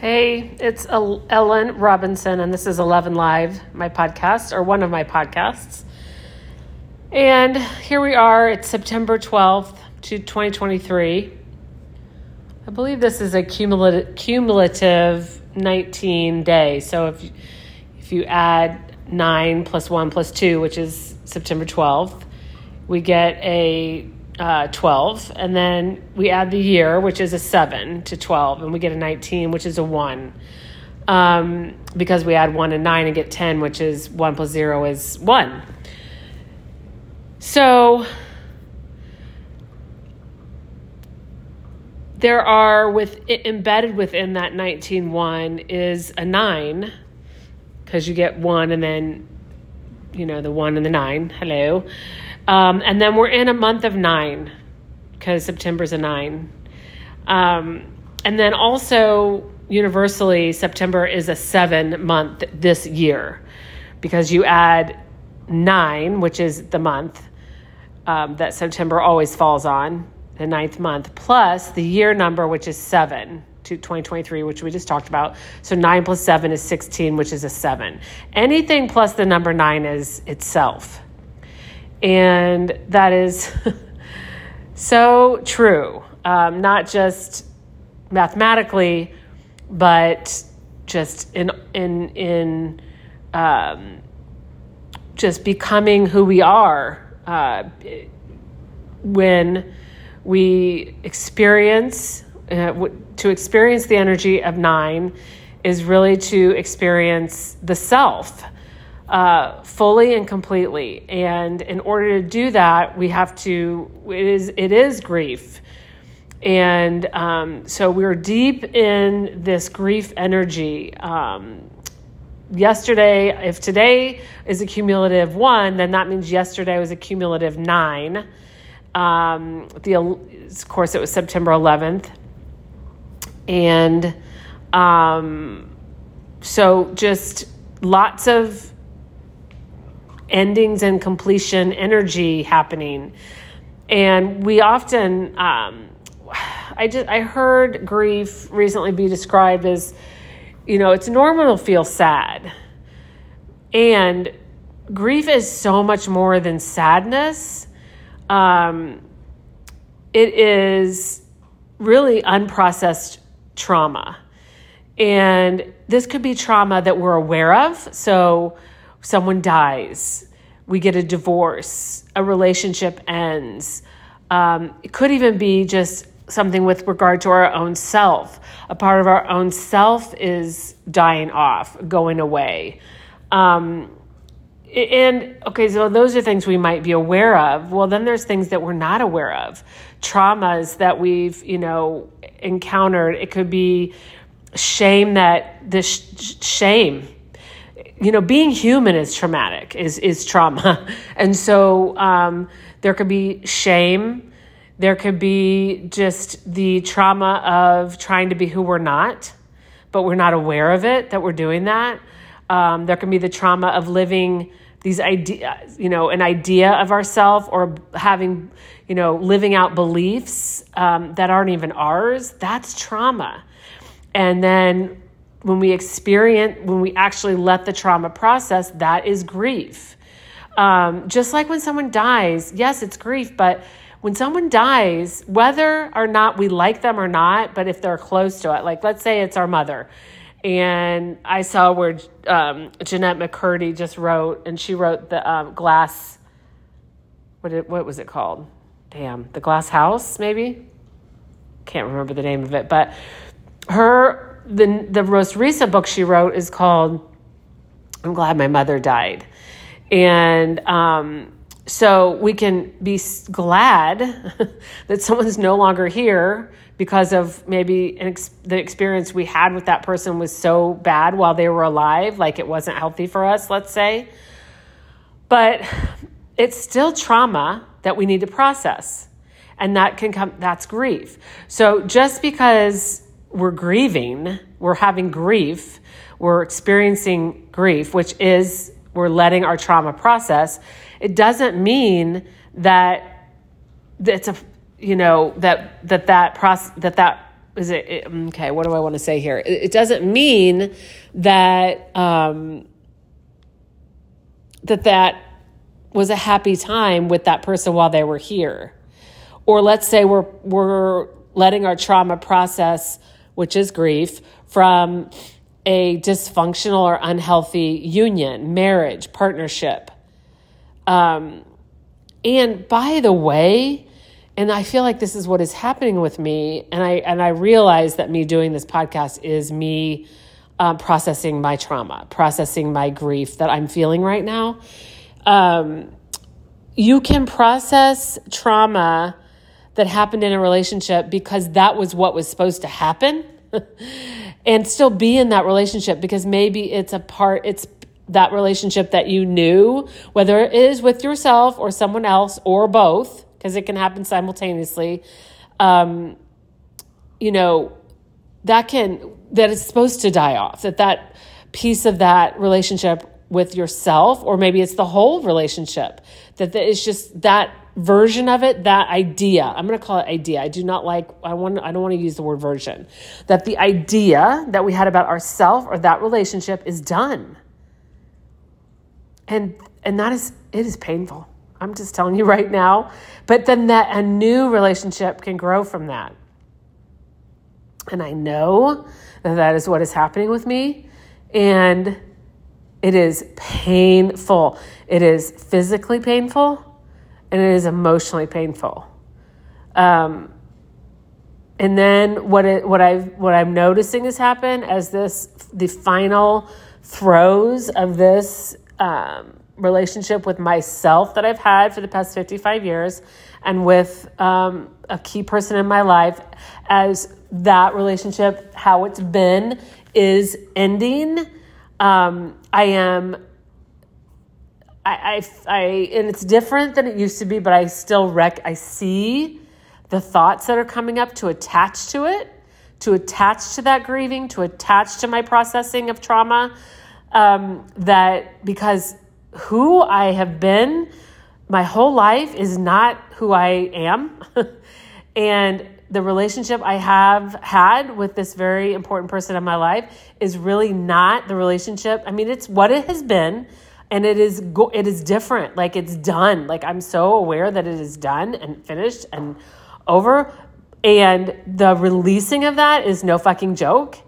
Hey, it's Ellen Robinson, and this is 11 Live, my podcast, or one of my podcasts. And here we are, it's September 12th to 2023. I believe this is a cumulative, cumulative 19 day. So if, if you add 9 plus 1 plus 2, which is September 12th, we get a uh, 12. And then we add the year, which is a 7 to 12, and we get a 19, which is a 1. Um, because we add 1 and 9 and get 10, which is 1 plus 0 is 1. So there are with embedded within that 19.1 is a 9 because you get 1 and then you know the 1 and the 9 hello um, and then we're in a month of nine because September's a nine. Um, and then also, universally, September is a seven month this year because you add nine, which is the month um, that September always falls on, the ninth month, plus the year number, which is seven to 2023, which we just talked about. So 9 plus 7 is 16, which is a 7. Anything plus the number 9 is itself. And that is so true, um, not just mathematically, but just in, in, in um, just becoming who we are uh, when we experience, uh, to experience the energy of nine is really to experience the self uh, fully and completely. And in order to do that, we have to. It is it is grief, and um, so we're deep in this grief energy. Um, yesterday, if today is a cumulative one, then that means yesterday was a cumulative nine. Um, the of course it was September 11th, and um, so just lots of endings and completion energy happening. And we often, um, I just I heard grief recently be described as, you know, it's normal to feel sad, and grief is so much more than sadness. Um, it is really unprocessed trauma. And this could be trauma that we're aware of. So, someone dies, we get a divorce, a relationship ends. Um, it could even be just something with regard to our own self. A part of our own self is dying off, going away. Um, and okay, so those are things we might be aware of. Well, then there's things that we're not aware of, traumas that we've, you know, encountered. It could be shame that this shame you know, being human is traumatic, is is trauma, and so um, there could be shame, there could be just the trauma of trying to be who we're not, but we're not aware of it that we're doing that. Um, there can be the trauma of living these ideas, you know, an idea of ourselves or having, you know, living out beliefs um, that aren't even ours. That's trauma, and then when we experience, when we actually let the trauma process, that is grief. Um, just like when someone dies, yes, it's grief, but when someone dies, whether or not we like them or not, but if they're close to it, like let's say it's our mother, and I saw where um, Jennette McCurdy just wrote, and she wrote the um, glass. What what was it called? Damn, the glass house, maybe. Can't remember the name of it, but her the the most recent book she wrote is called "I'm Glad My Mother Died," and um, so we can be glad that someone's no longer here because of maybe ex- the experience we had with that person was so bad while they were alive, like it wasn't healthy for us, let's say. But it's still trauma that we need to process. And that can come, that's grief. So just because we're grieving, we're having grief, we're experiencing grief, which is we're letting our trauma process, it doesn't mean that it's a you know that that that process that that is it, it okay? What do I want to say here? It, it doesn't mean that um, that that was a happy time with that person while they were here, or let's say we're we're letting our trauma process, which is grief, from a dysfunctional or unhealthy union, marriage, partnership. Um, and by the way, and I feel like this is what is happening with me, and I and I realize that me doing this podcast is me um, processing my trauma, processing my grief that I'm feeling right now. Um, you can process trauma that happened in a relationship because that was what was supposed to happen and still be in that relationship because maybe it's a part it's that relationship that you knew whether it is with yourself or someone else or both because it can happen simultaneously. Um, you know that can that is supposed to die off that that piece of that relationship with yourself or maybe it's the whole relationship that it's just that version of it that idea i'm going to call it idea i do not like i want i don't want to use the word version that the idea that we had about ourself or that relationship is done. And and that is it is painful i'm just telling you right now but then that a new relationship can grow from that. And i know that that is what is happening with me and it is painful it is physically painful and it is emotionally painful. Um, and then what it, what I what I'm noticing has happened as this the final throes of this um, relationship with myself that I've had for the past 55 years, and with um, a key person in my life, as that relationship, how it's been, is ending. Um, I am I, I, I, and it's different than it used to be, but I still rec, I see the thoughts that are coming up to attach to it, to attach to that grieving, to attach to my processing of trauma. Um, that because who I have been my whole life is not who I am. and the relationship I have had with this very important person in my life is really not the relationship. I mean, it's what it has been and it is go- it is different. Like it's done. Like i'm so aware that it is done and finished and over. And the releasing of that is no fucking joke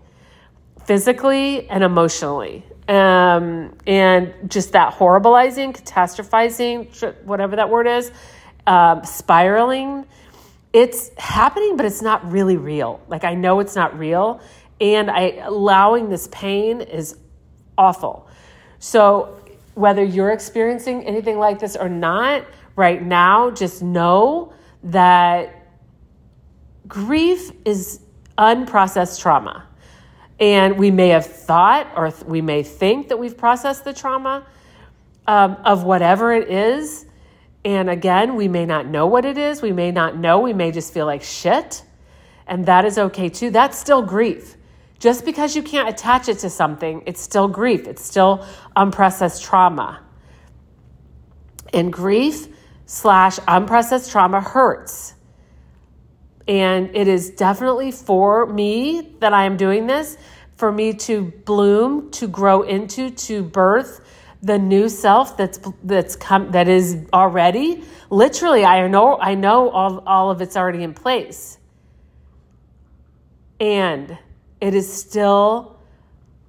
physically and emotionally. Um, and just that horribilizing catastrophizing whatever that word is um, spiraling it's happening but it's not really real. Like i know it's not real. And i allowing this pain is awful. So whether you're experiencing anything like this or not, right now, just know that grief is unprocessed trauma. And we may have thought or we may think that we've processed the trauma um, of whatever it is. And again, we may not know what it is. We may not know. We may just feel like shit. And that is okay too. That's still grief. Just because you can't attach it to something, it's still grief, it's still unprocessed trauma. And grief slash unprocessed trauma hurts. And it is definitely for me that I am doing this, for me to bloom, to grow into, to birth the new self that's that's come that is already literally I know I know all, all of it's already in place. And it is still,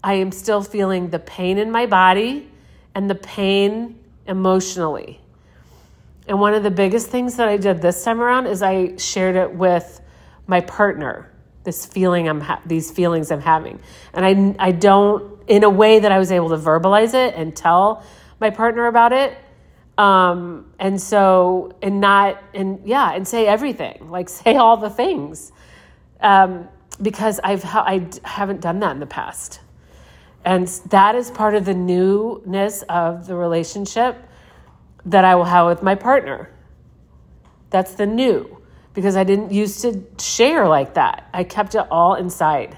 I am still feeling the pain in my body and the pain emotionally. And one of the biggest things that I did this time around is I shared it with my partner. This feeling I'm ha- these feelings I'm having, and I I don't in a way that I was able to verbalize it and tell my partner about it. Um, and so and not and yeah and say everything like say all the things um, because I've I haven't done that in the past. And that is part of the newness of the relationship that I will have with my partner. That's the new because I didn't used to share like that. I kept it all inside.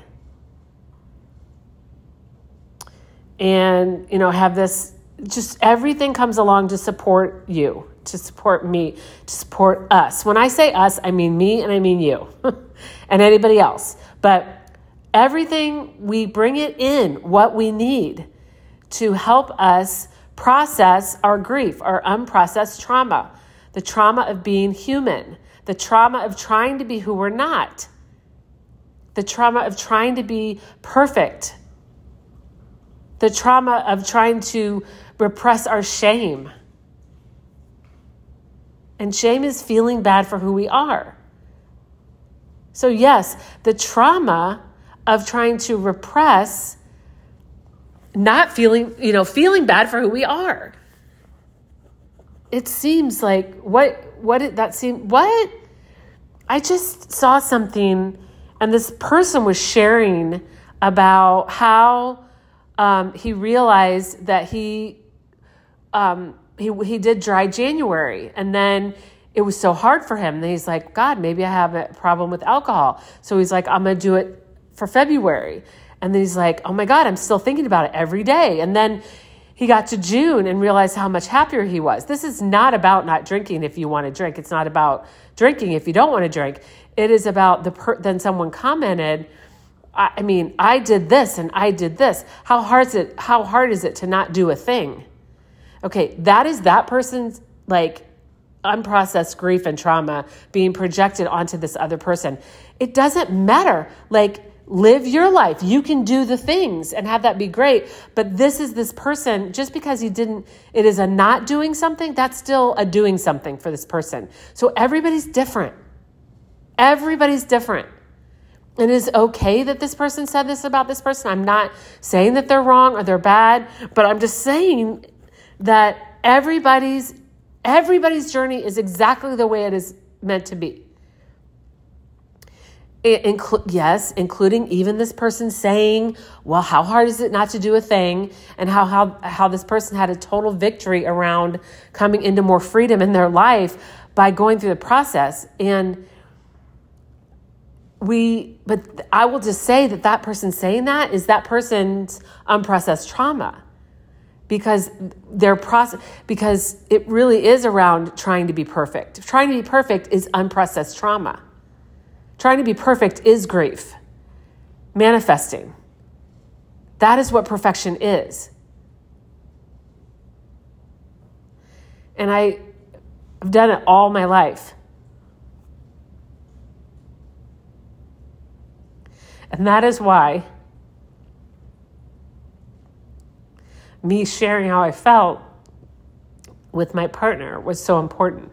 And, you know, have this just everything comes along to support you, to support me, to support us. When I say us, I mean me and I mean you. and anybody else. But everything, we bring it in, what we need to help us process our grief, our unprocessed trauma, the trauma of being human, the trauma of trying to be who we're not, the trauma of trying to be perfect, the trauma of trying to repress our shame. And shame is feeling bad for who we are. So, yes, the trauma of trying to repress not feeling, you know, feeling bad for who we are. It seems like what what did that seem what? I just saw something and this person was sharing about how um, he realized that he um, he he did dry January, and then it was so hard for him. He's like, God, maybe I have a problem with alcohol. So he's like, I'm gonna do it for February. And then he's like, Oh my God, I'm still thinking about it every day. And then he got to June and realized how much happier he was. This is not about not drinking if you want to drink. It's not about drinking if you don't want to drink. It is about the per- then someone commented, I, I mean, I did this and I did this. How hard is it? How hard is it to not do a thing? Okay, that is that person's like unprocessed grief and trauma being projected onto this other person. It doesn't matter. Like, live your life. You can do the things and have that be great. But this is this person, just because he didn't, it is a not doing something, that's still a doing something for this person. So everybody's different. Everybody's different. It is okay that this person said this about this person. I'm not saying that they're wrong or they're bad, but I'm just saying that everybody's everybody's journey is exactly the way it is meant to be. Inclu- yes, including even this person saying, "Well, how hard is it not to do a thing?" and how how how this person had a total victory around coming into more freedom in their life by going through the process. And we, but I will just say that that person saying that is that person's unprocessed trauma because their process because it really is around trying to be perfect. Trying to be perfect is unprocessed trauma. Trying to be perfect is grief. Manifesting. That is what perfection is. And I, I've done it all my life. And that is why me sharing how I felt with my partner was so important.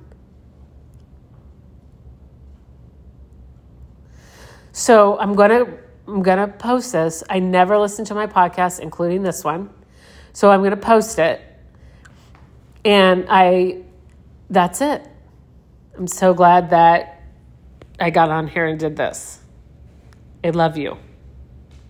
So I'm gonna I'm gonna post this. I never listen to my podcast, including this one. So I'm gonna post it. And I that's it. I'm so glad that I got on here and did this. I love you.